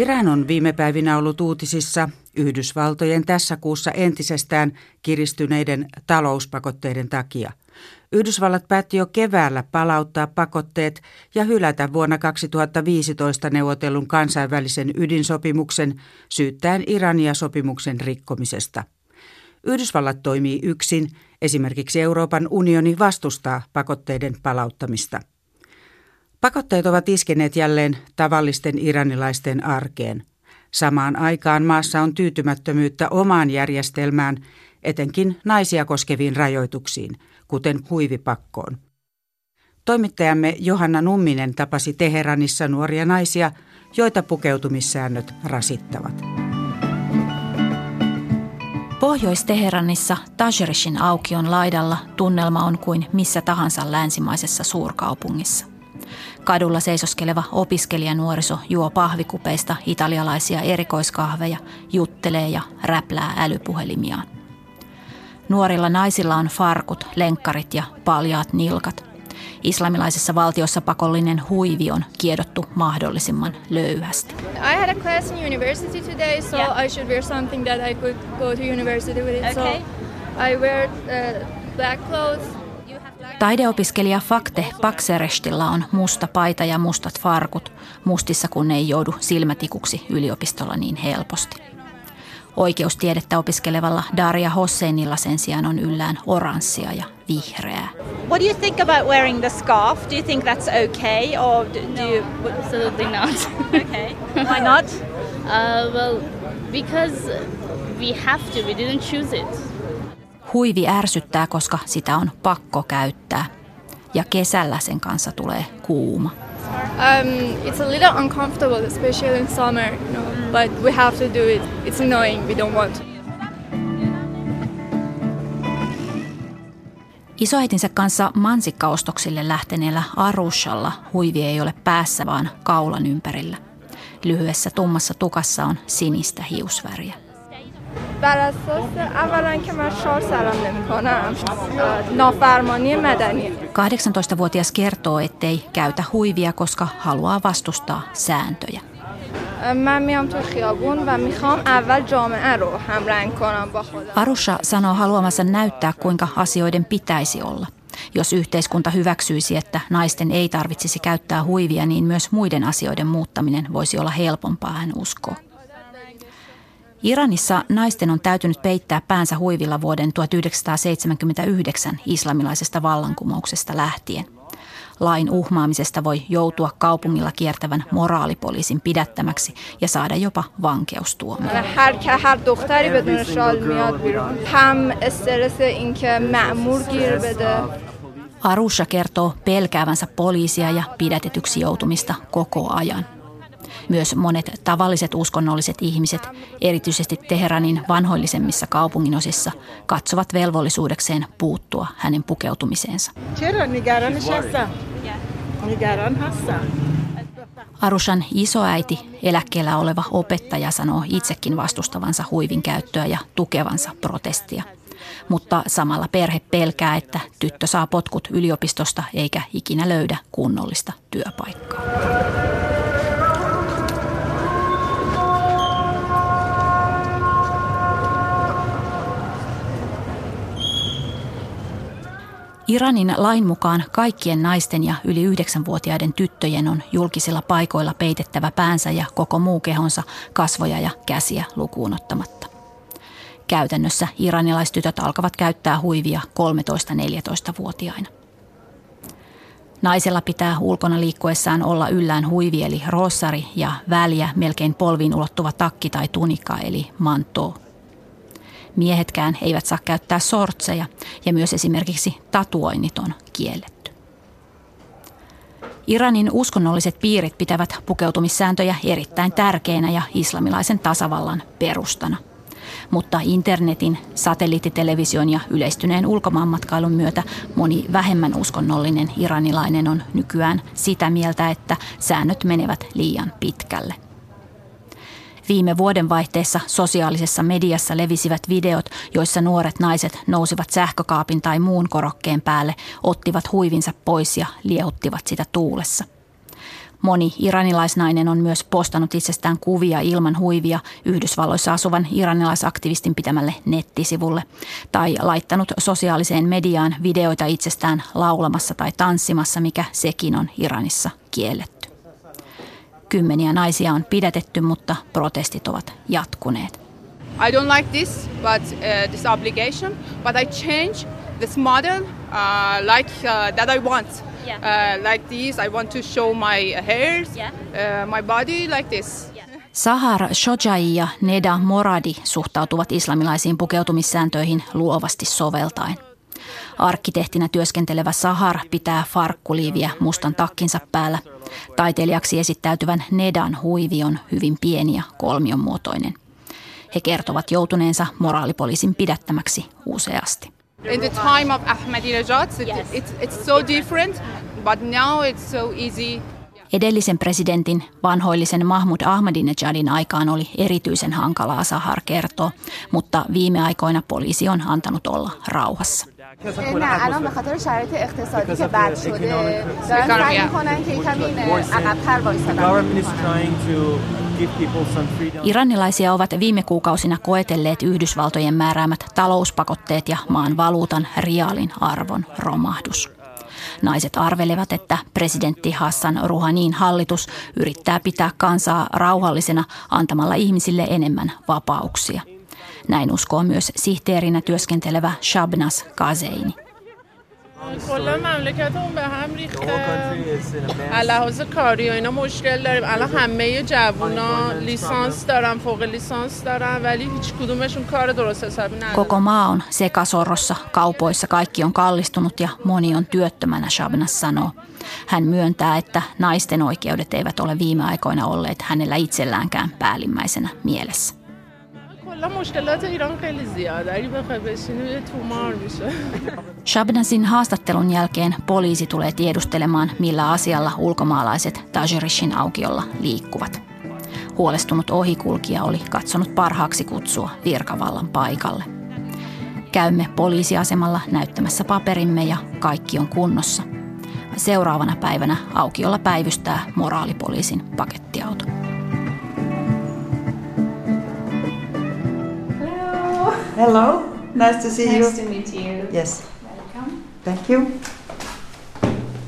Iran on viime päivinä ollut uutisissa Yhdysvaltojen tässä kuussa entisestään kiristyneiden talouspakotteiden takia. Yhdysvallat päätti jo keväällä palauttaa pakotteet ja hylätä vuonna 2015 neuvotellun kansainvälisen ydinsopimuksen syyttäen Irania sopimuksen rikkomisesta. Yhdysvallat toimii yksin, esimerkiksi Euroopan unioni vastustaa pakotteiden palauttamista. Pakotteet ovat iskeneet jälleen tavallisten iranilaisten arkeen. Samaan aikaan maassa on tyytymättömyyttä omaan järjestelmään, etenkin naisia koskeviin rajoituksiin, kuten huivipakkoon. Toimittajamme Johanna Numminen tapasi Teheranissa nuoria naisia, joita pukeutumissäännöt rasittavat. Pohjois-Teheranissa Tajerishin aukion laidalla tunnelma on kuin missä tahansa länsimaisessa suurkaupungissa. Kadulla seisoskeleva opiskelijanuoriso juo pahvikupeista italialaisia erikoiskahveja, juttelee ja räplää älypuhelimiaan. Nuorilla naisilla on farkut, lenkkarit ja paljaat nilkat. Islamilaisessa valtiossa pakollinen huivi on kiedottu mahdollisimman löyhästi. I had a class in university today, so yeah. I should wear something that I could go to university with it. Okay. So I wear uh, black clothes Taideopiskelija Fakte Pakserestilla on musta paita ja mustat farkut, mustissa kun ei joudu silmätikuksi yliopistolla niin helposti. Oikeustiedettä opiskelevalla Daria Hosseinilla sen sijaan on yllään oranssia ja vihreää. What do you think about wearing the scarf? Do you think that's okay or do, do no, you absolutely not. okay. Why not? Uh, well, because we have to. We didn't choose it. Huivi ärsyttää, koska sitä on pakko käyttää. Ja kesällä sen kanssa tulee kuuma. Um, it's a little uncomfortable, especially in summer, you know, but we have to do it. It's annoying, we don't want to. Isoäitinsä kanssa mansikkaostoksille lähteneellä Arushalla huivi ei ole päässä, vaan kaulan ympärillä. Lyhyessä tummassa tukassa on sinistä hiusväriä. بر اساس اولا که من شار سلام نمی کنم نافرمانی مدنی 18-vuotias kertoo, ettei käytä huivia, koska haluaa vastustaa sääntöjä. Arusha sanoo haluamansa näyttää, kuinka asioiden pitäisi olla. Jos yhteiskunta hyväksyisi, että naisten ei tarvitsisi käyttää huivia, niin myös muiden asioiden muuttaminen voisi olla helpompaa, hän uskoo. Iranissa naisten on täytynyt peittää päänsä huivilla vuoden 1979 islamilaisesta vallankumouksesta lähtien. Lain uhmaamisesta voi joutua kaupungilla kiertävän moraalipoliisin pidättämäksi ja saada jopa vankeustuomio. Arusha kertoo pelkäävänsä poliisia ja pidätetyksi joutumista koko ajan. Myös monet tavalliset uskonnolliset ihmiset, erityisesti Teheranin vanhoillisemmissa kaupunginosissa, katsovat velvollisuudekseen puuttua hänen pukeutumiseensa. Arushan isoäiti, eläkkeellä oleva opettaja, sanoo itsekin vastustavansa huivin käyttöä ja tukevansa protestia. Mutta samalla perhe pelkää, että tyttö saa potkut yliopistosta eikä ikinä löydä kunnollista työpaikkaa. Iranin lain mukaan kaikkien naisten ja yli yhdeksänvuotiaiden tyttöjen on julkisilla paikoilla peitettävä päänsä ja koko muu kehonsa kasvoja ja käsiä lukuun ottamatta. Käytännössä iranilaistytöt alkavat käyttää huivia 13-14-vuotiaina. Naisella pitää ulkona liikkuessaan olla yllään huivi eli rossari ja väliä melkein polviin ulottuva takki tai tunika eli mantoo – Miehetkään eivät saa käyttää sortseja ja myös esimerkiksi tatuoinnit on kielletty. Iranin uskonnolliset piirit pitävät pukeutumissääntöjä erittäin tärkeinä ja islamilaisen tasavallan perustana. Mutta internetin, satelliittitelevision ja yleistyneen ulkomaanmatkailun myötä moni vähemmän uskonnollinen iranilainen on nykyään sitä mieltä, että säännöt menevät liian pitkälle – Viime vuodenvaihteessa sosiaalisessa mediassa levisivät videot, joissa nuoret naiset nousivat sähkökaapin tai muun korokkeen päälle, ottivat huivinsa pois ja liehuttivat sitä tuulessa. Moni iranilaisnainen on myös postannut itsestään kuvia ilman huivia Yhdysvalloissa asuvan iranilaisaktivistin pitämälle nettisivulle tai laittanut sosiaaliseen mediaan videoita itsestään laulamassa tai tanssimassa, mikä sekin on Iranissa kielletty. Kymmeniä naisia on pidätetty, mutta protestit ovat jatkuneet. I don't like this, but uh, this obligation, but I change this model uh, like uh, that I want. Yeah. Uh, like this, I want to show my hairs, yeah. uh, my body like this. Sahar Shojai ja Neda Moradi suhtautuvat islamilaisiin pukeutumissääntöihin luovasti soveltaen. Arkkitehtinä työskentelevä Sahar pitää farkkuliiviä mustan takkinsa päällä. Taiteilijaksi esittäytyvän Nedan huivi on hyvin pieni ja kolmion muotoinen. He kertovat joutuneensa moraalipoliisin pidättämäksi useasti. In the time of Ahmadinejad, it's, it's, it's so different, but now it's so easy. Edellisen presidentin, vanhoillisen Mahmud Ahmadinejadin aikaan oli erityisen hankalaa, Sahar kertoo, mutta viime aikoina poliisi on antanut olla rauhassa. نه الان به خاطر شرایط اقتصادی که بد شده دارن سعی میکنن که کمی عقبتر Iranilaisia ovat viime kuukausina koetelleet Yhdysvaltojen määräämät talouspakotteet ja maan valuutan riaalin arvon romahdus. Naiset arvelevat, että presidentti Hassan Rouhanin hallitus yrittää pitää kansaa rauhallisena antamalla ihmisille enemmän vapauksia. Näin uskoo myös sihteerinä työskentelevä Shabnas Kazeini. کلا مملکتمون به هم ریخته لحاظ کاری و اینا مشکل داریم الان همه جوونا لیسانس دارن فوق لیسانس دارن ولی هیچ کدومشون کار درست حسابی ندارن Koko maa on sekasorrossa, kaupoissa kaikki on kallistunut ja moni on työttömänä, Shabnas sanoo. Hän myöntää, että naisten oikeudet eivät ole viime aikoina olleet hänellä itselläänkään päällimmäisenä mielessä. Shabnasin haastattelun jälkeen poliisi tulee tiedustelemaan, millä asialla ulkomaalaiset Tajirishin aukiolla liikkuvat. Huolestunut ohikulkija oli katsonut parhaaksi kutsua virkavallan paikalle. Käymme poliisiasemalla näyttämässä paperimme ja kaikki on kunnossa. Seuraavana päivänä aukiolla päivystää moraalipoliisin pakettiauto. Hello, nice to see nice you. Nice to meet you. Yes. Welcome. Thank you.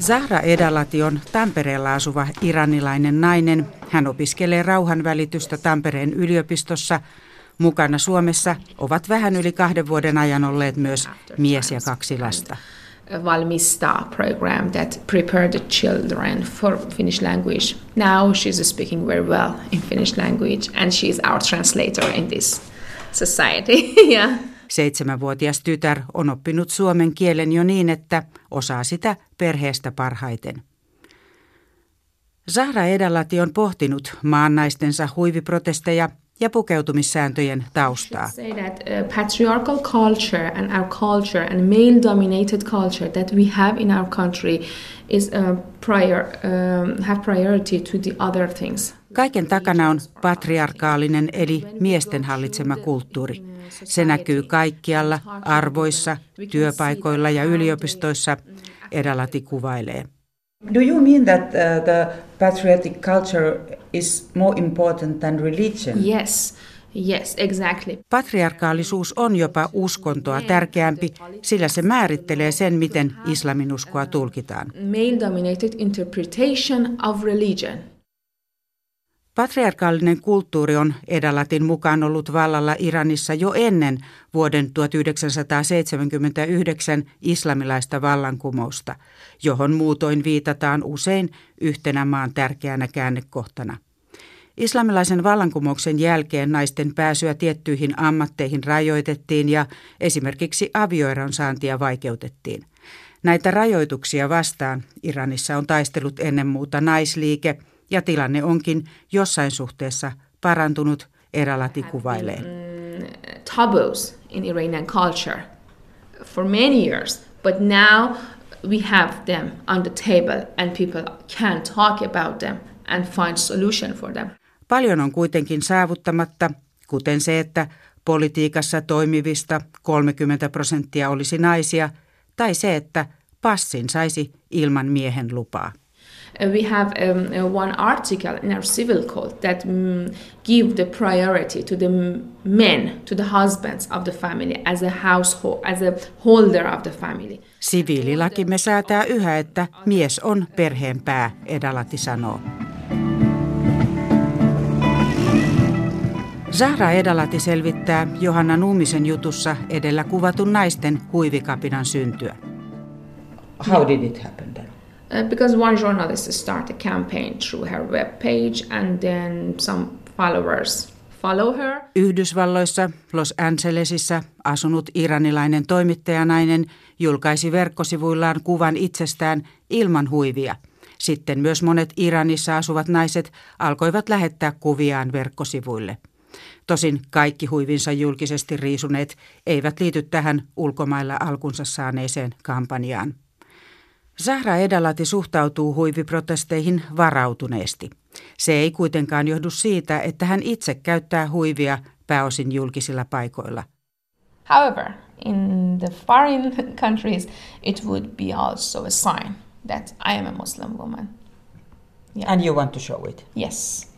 Zahra Edalati on Tampereella asuva iranilainen nainen. Hän opiskelee rauhanvälitystä Tampereen yliopistossa. Mukana Suomessa ovat vähän yli kahden vuoden ajan olleet myös mies ja kaksi lasta. Valmista program that prepared the children for Finnish language. Now she's speaking very well in Finnish language and she's our translator in this society. yeah. Seitsemänvuotias tytär on oppinut suomen kielen jo niin, että osaa sitä perheestä parhaiten. Zahra Edalati on pohtinut maannaistensa huiviprotesteja ja pukeutumissääntöjen taustaa. Say that uh, patriarchal culture and our culture and male-dominated culture that we have in our country is uh, prior um, have priority to the other things. Kaiken takana on patriarkaalinen eli miesten hallitsema kulttuuri. Se näkyy kaikkialla, arvoissa, työpaikoilla ja yliopistoissa, Edalati kuvailee. Do you mean that uh, the patriotic culture is more important than religion? Yes. Yes, exactly. Patriarkaalisuus on jopa uskontoa tärkeämpi, sillä se määrittelee sen, miten islaminuskoa tulkitaan. Male-dominated interpretation of religion. Patriarkaalinen kulttuuri on Edalatin mukaan ollut vallalla Iranissa jo ennen vuoden 1979 islamilaista vallankumousta, johon muutoin viitataan usein yhtenä maan tärkeänä käännekohtana. Islamilaisen vallankumouksen jälkeen naisten pääsyä tiettyihin ammatteihin rajoitettiin ja esimerkiksi avioeron saantia vaikeutettiin. Näitä rajoituksia vastaan Iranissa on taistellut ennen muuta naisliike – ja tilanne onkin jossain suhteessa parantunut, Eralati kuvailee. Mm, taboos in Iranian culture for many years, but now we have them on the table and people can talk about them and find solution for them. Paljon on kuitenkin saavuttamatta, kuten se, että politiikassa toimivista 30 prosenttia olisi naisia, tai se, että passin saisi ilman miehen lupaa. Uh, we have um, uh, one article in our civil code that um, give the priority to the men, to the husbands of the family as a household, as a holder of the family. Siviililakimme säätää yhä, että mies on perheen pää, Edalati sanoo. Zahra Edalati selvittää Johanna Nuumisen jutussa edellä kuvatun naisten huivikapinan syntyä. How did it happen? Uh, because one journalist started a campaign through her web page and then some followers follow her. Yhdysvalloissa Los Angelesissa asunut iranilainen toimittajanainen julkaisi verkkosivuillaan kuvan itsestään ilman huivia. Sitten myös monet Iranissa asuvat naiset alkoivat lähettää kuviaan verkkosivuille. Tosin kaikki huivinsa julkisesti riisuneet eivät liity tähän ulkomailla alkunsa saaneeseen kampanjaan. Zahra Edalati suhtautuu huiviprotesteihin varautuneesti. Se ei kuitenkaan johdu siitä, että hän itse käyttää huivia pääosin julkisilla paikoilla. However, in the foreign countries, it would be also a sign that I am a Muslim woman. Yeah. And you want to show it? Yes.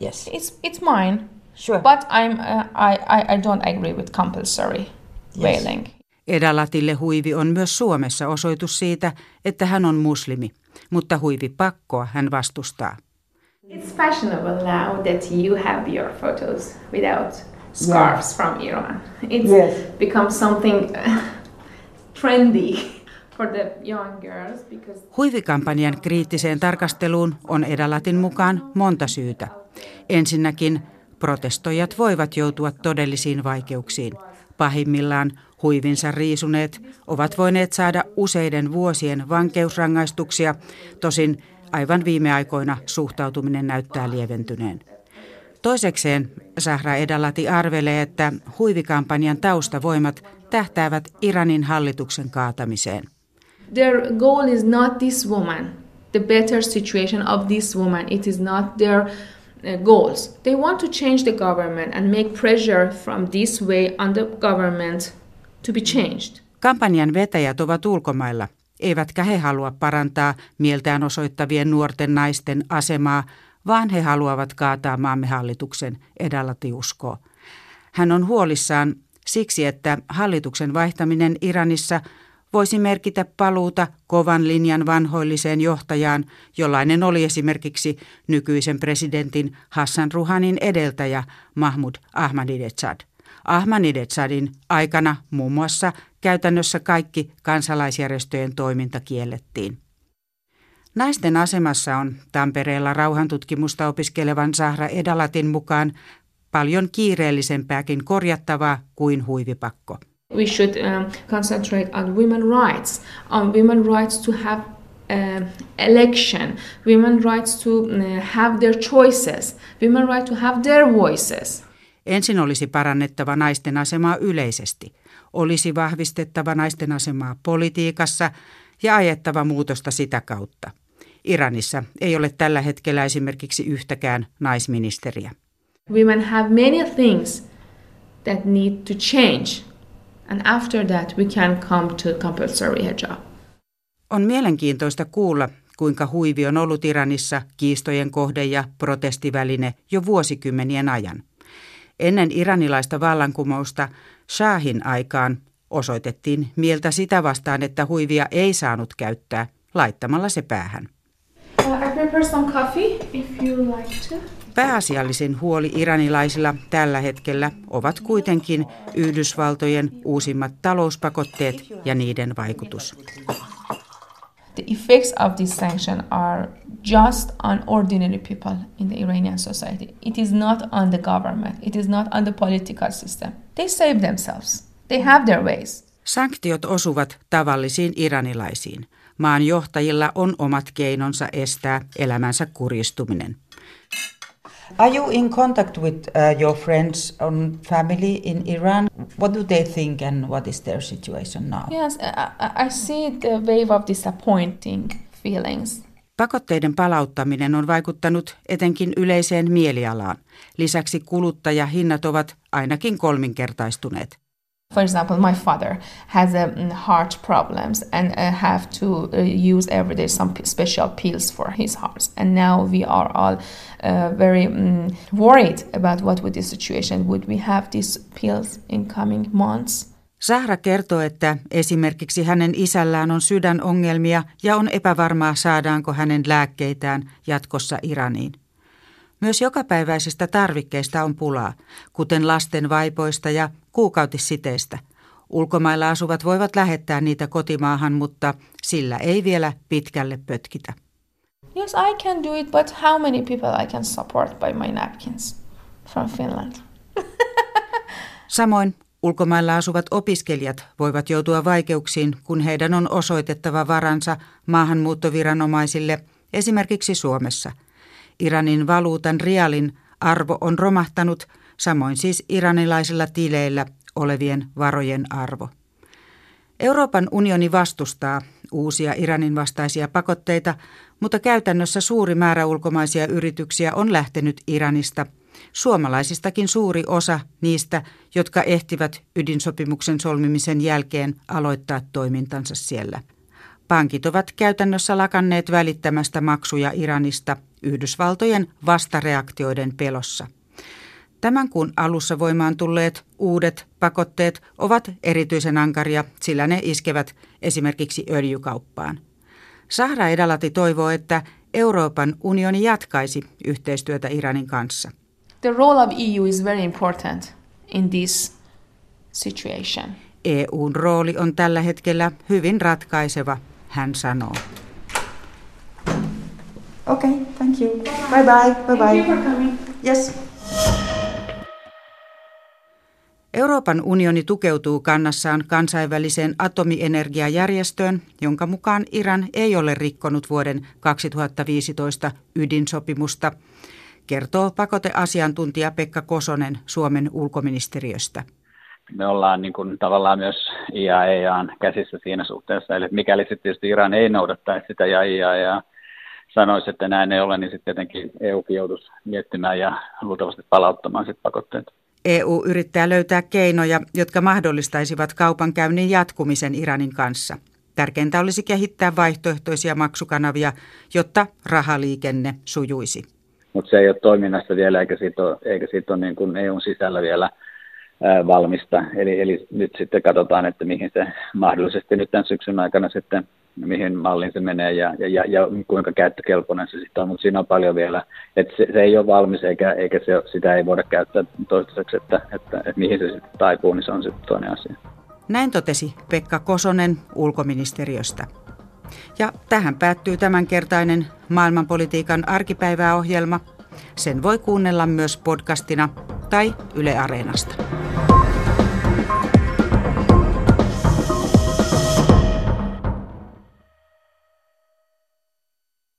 Yes. It's it's mine. Sure. But I'm uh, I, I I don't agree with compulsory yes. veiling. Edalatille huivi on myös Suomessa osoitus siitä, että hän on muslimi, mutta huivipakkoa hän vastustaa. It's fashionable now that you have your photos without scarves yeah. from Iran. It's yes. become something trendy for the young girls because Huivikampanjan kriittiseen tarkasteluun on Edalatin mukaan monta syytä. Ensinnäkin protestoijat voivat joutua todellisiin vaikeuksiin. Pahimmillaan huivinsa riisuneet ovat voineet saada useiden vuosien vankeusrangaistuksia, tosin aivan viime aikoina suhtautuminen näyttää lieventyneen. Toisekseen Sahra Edalati arvelee, että huivikampanjan taustavoimat tähtäävät Iranin hallituksen kaatamiseen. Their goal is not this woman, the better situation of this woman. It is not their goals. They want to change the government and make pressure from this way on the government to be changed. Kampanjan vetäjät ovat ulkomailla, eivätkä he halua parantaa mieltään osoittavien nuorten naisten asemaa, vaan he haluavat kaataa maamme hallituksen, Edalati uskoo. Hän on huolissaan siksi, että hallituksen vaihtaminen Iranissa voisi merkitä paluuta kovan linjan vanhoilliseen johtajaan, jollainen oli esimerkiksi nykyisen presidentin Hassan Ruhanin edeltäjä Mahmud Ahmadinejad. Ahmadinejadin aikana muun muassa käytännössä kaikki kansalaisjärjestöjen toiminta kiellettiin. Naisten asemassa on Tampereella rauhantutkimusta opiskelevan Sahra Edalatin mukaan paljon kiireellisempääkin korjattavaa kuin huivipakko. We should um, concentrate on women rights, on women rights to have uh, election, women rights to uh, have their choices, women right to have their voices. Ensin olisi parannettava naisten asemaa yleisesti. Olisi vahvistettava naisten asemaa politiikassa ja ajettava muutosta sitä kautta. Iranissa ei ole tällä hetkellä esimerkiksi yhtäkään naisministeriä. Women have many things that need to change and after that we can come to compulsory hijab. On mielenkiintoista kuulla, kuinka huivi on ollut Iranissa kiistojen kohde ja protestiväline jo vuosikymmenien ajan. Ennen iranilaista vallankumousta Shahin aikaan osoitettiin mieltä sitä vastaan, että huivia ei saanut käyttää laittamalla se päähän. Uh, Pääasiallisin huoli iranilaisilla tällä hetkellä ovat kuitenkin Yhdysvaltojen uusimmat talouspakotteet ja niiden vaikutus. The effects of this sanction are just on ordinary people in the Iranian society. It is not on the government. It is not on the political system. They save themselves. They have their ways. Sanktiot osuvat tavallisiin iranilaisiin. Maan johtajilla on omat keinonsa estää elämänsä kurjistuminen. Are you in contact with uh, your friends and family in Iran? What do they think and what is their situation now? Yes, I, I see the wave of disappointing feelings. Pakotteiden palauttaminen on vaikuttanut etenkin yleiseen mielialaan. Lisäksi kuluttajahinnat ovat ainakin kolminkertaistuneet. For example, my father has um, heart problems and uh, have to uh, use every day some special pills for his heart. And now we are all uh, very um, worried about what would this situation would we have these pills in coming months. Sahra kertoo, että esimerkiksi hänen isällään on sydänongelmia ja on epävarmaa saadaanko hänen lääkkeitään jatkossa Iraniin. Myös jokapäiväisistä tarvikkeista on pulaa, kuten lasten vaipoista ja kuukautissiteistä. Ulkomailla asuvat voivat lähettää niitä kotimaahan, mutta sillä ei vielä pitkälle pötkitä. Yes, I can do it, but how many people I can support by my napkins from Finland? Samoin ulkomailla asuvat opiskelijat voivat joutua vaikeuksiin, kun heidän on osoitettava varansa maahanmuuttoviranomaisille, esimerkiksi Suomessa – Iranin valuutan rialin arvo on romahtanut, samoin siis iranilaisilla tileillä olevien varojen arvo. Euroopan unioni vastustaa uusia Iranin vastaisia pakotteita, mutta käytännössä suuri määrä ulkomaisia yrityksiä on lähtenyt Iranista. Suomalaisistakin suuri osa niistä, jotka ehtivät ydinsopimuksen solmimisen jälkeen aloittaa toimintansa siellä. Pankit ovat käytännössä lakanneet välittämästä maksuja Iranista Yhdysvaltojen vastareaktioiden pelossa. Tämän kuun alussa voimaan tulleet uudet pakotteet ovat erityisen ankaria, sillä ne iskevät esimerkiksi öljykauppaan. Sahra Edalati toivoo, että Euroopan unioni jatkaisi yhteistyötä Iranin kanssa. The role of EU is very important in this situation. EUn rooli on tällä hetkellä hyvin ratkaiseva, hän sanoo. Okay, thank you. Bye bye. Bye bye. Thank you for coming. Yes. Euroopan unioni tukeutuu kannassaan kansainväliseen atomienergiajärjestöön, jonka mukaan Iran ei ole rikkonut vuoden 2015 ydinsopimusta, kertoo pakoteasiantuntija Pekka Kosonen Suomen ulkoministeriöstä. Me ollaan niin kuin, tavallaan myös IAEAn käsissä siinä suhteessa, eli mikäli sitten tietysti Iran ei noudattaisi sitä ja IAEA sanoisi, että näin ei ole, niin sitten tietenkin EU joutuisi miettimään ja luultavasti palauttamaan sitten pakotteet. EU yrittää löytää keinoja, jotka mahdollistaisivat kaupankäynnin jatkumisen Iranin kanssa. Tärkeintä olisi kehittää vaihtoehtoisia maksukanavia, jotta rahaliikenne sujuisi. Mutta se ei ole toiminnassa vielä, eikä siitä ole, eikä siitä ole niin kuin EUn sisällä vielä valmista. Eli, eli nyt sitten katsotaan, että mihin se mahdollisesti nyt tämän syksyn aikana sitten mihin malliin se menee ja, ja, ja, kuinka käyttökelpoinen se sitten on, mutta siinä on paljon vielä, että se, se ei ole valmis eikä, eikä se, sitä ei voida käyttää toistaiseksi, että, että, että, että mihin se sitten taipuu, niin se on sitten toinen asia. Näin totesi Pekka Kosonen ulkoministeriöstä. Ja tähän päättyy tämänkertainen maailmanpolitiikan arkipäiväohjelma. Sen voi kuunnella myös podcastina tai Yle Areenasta.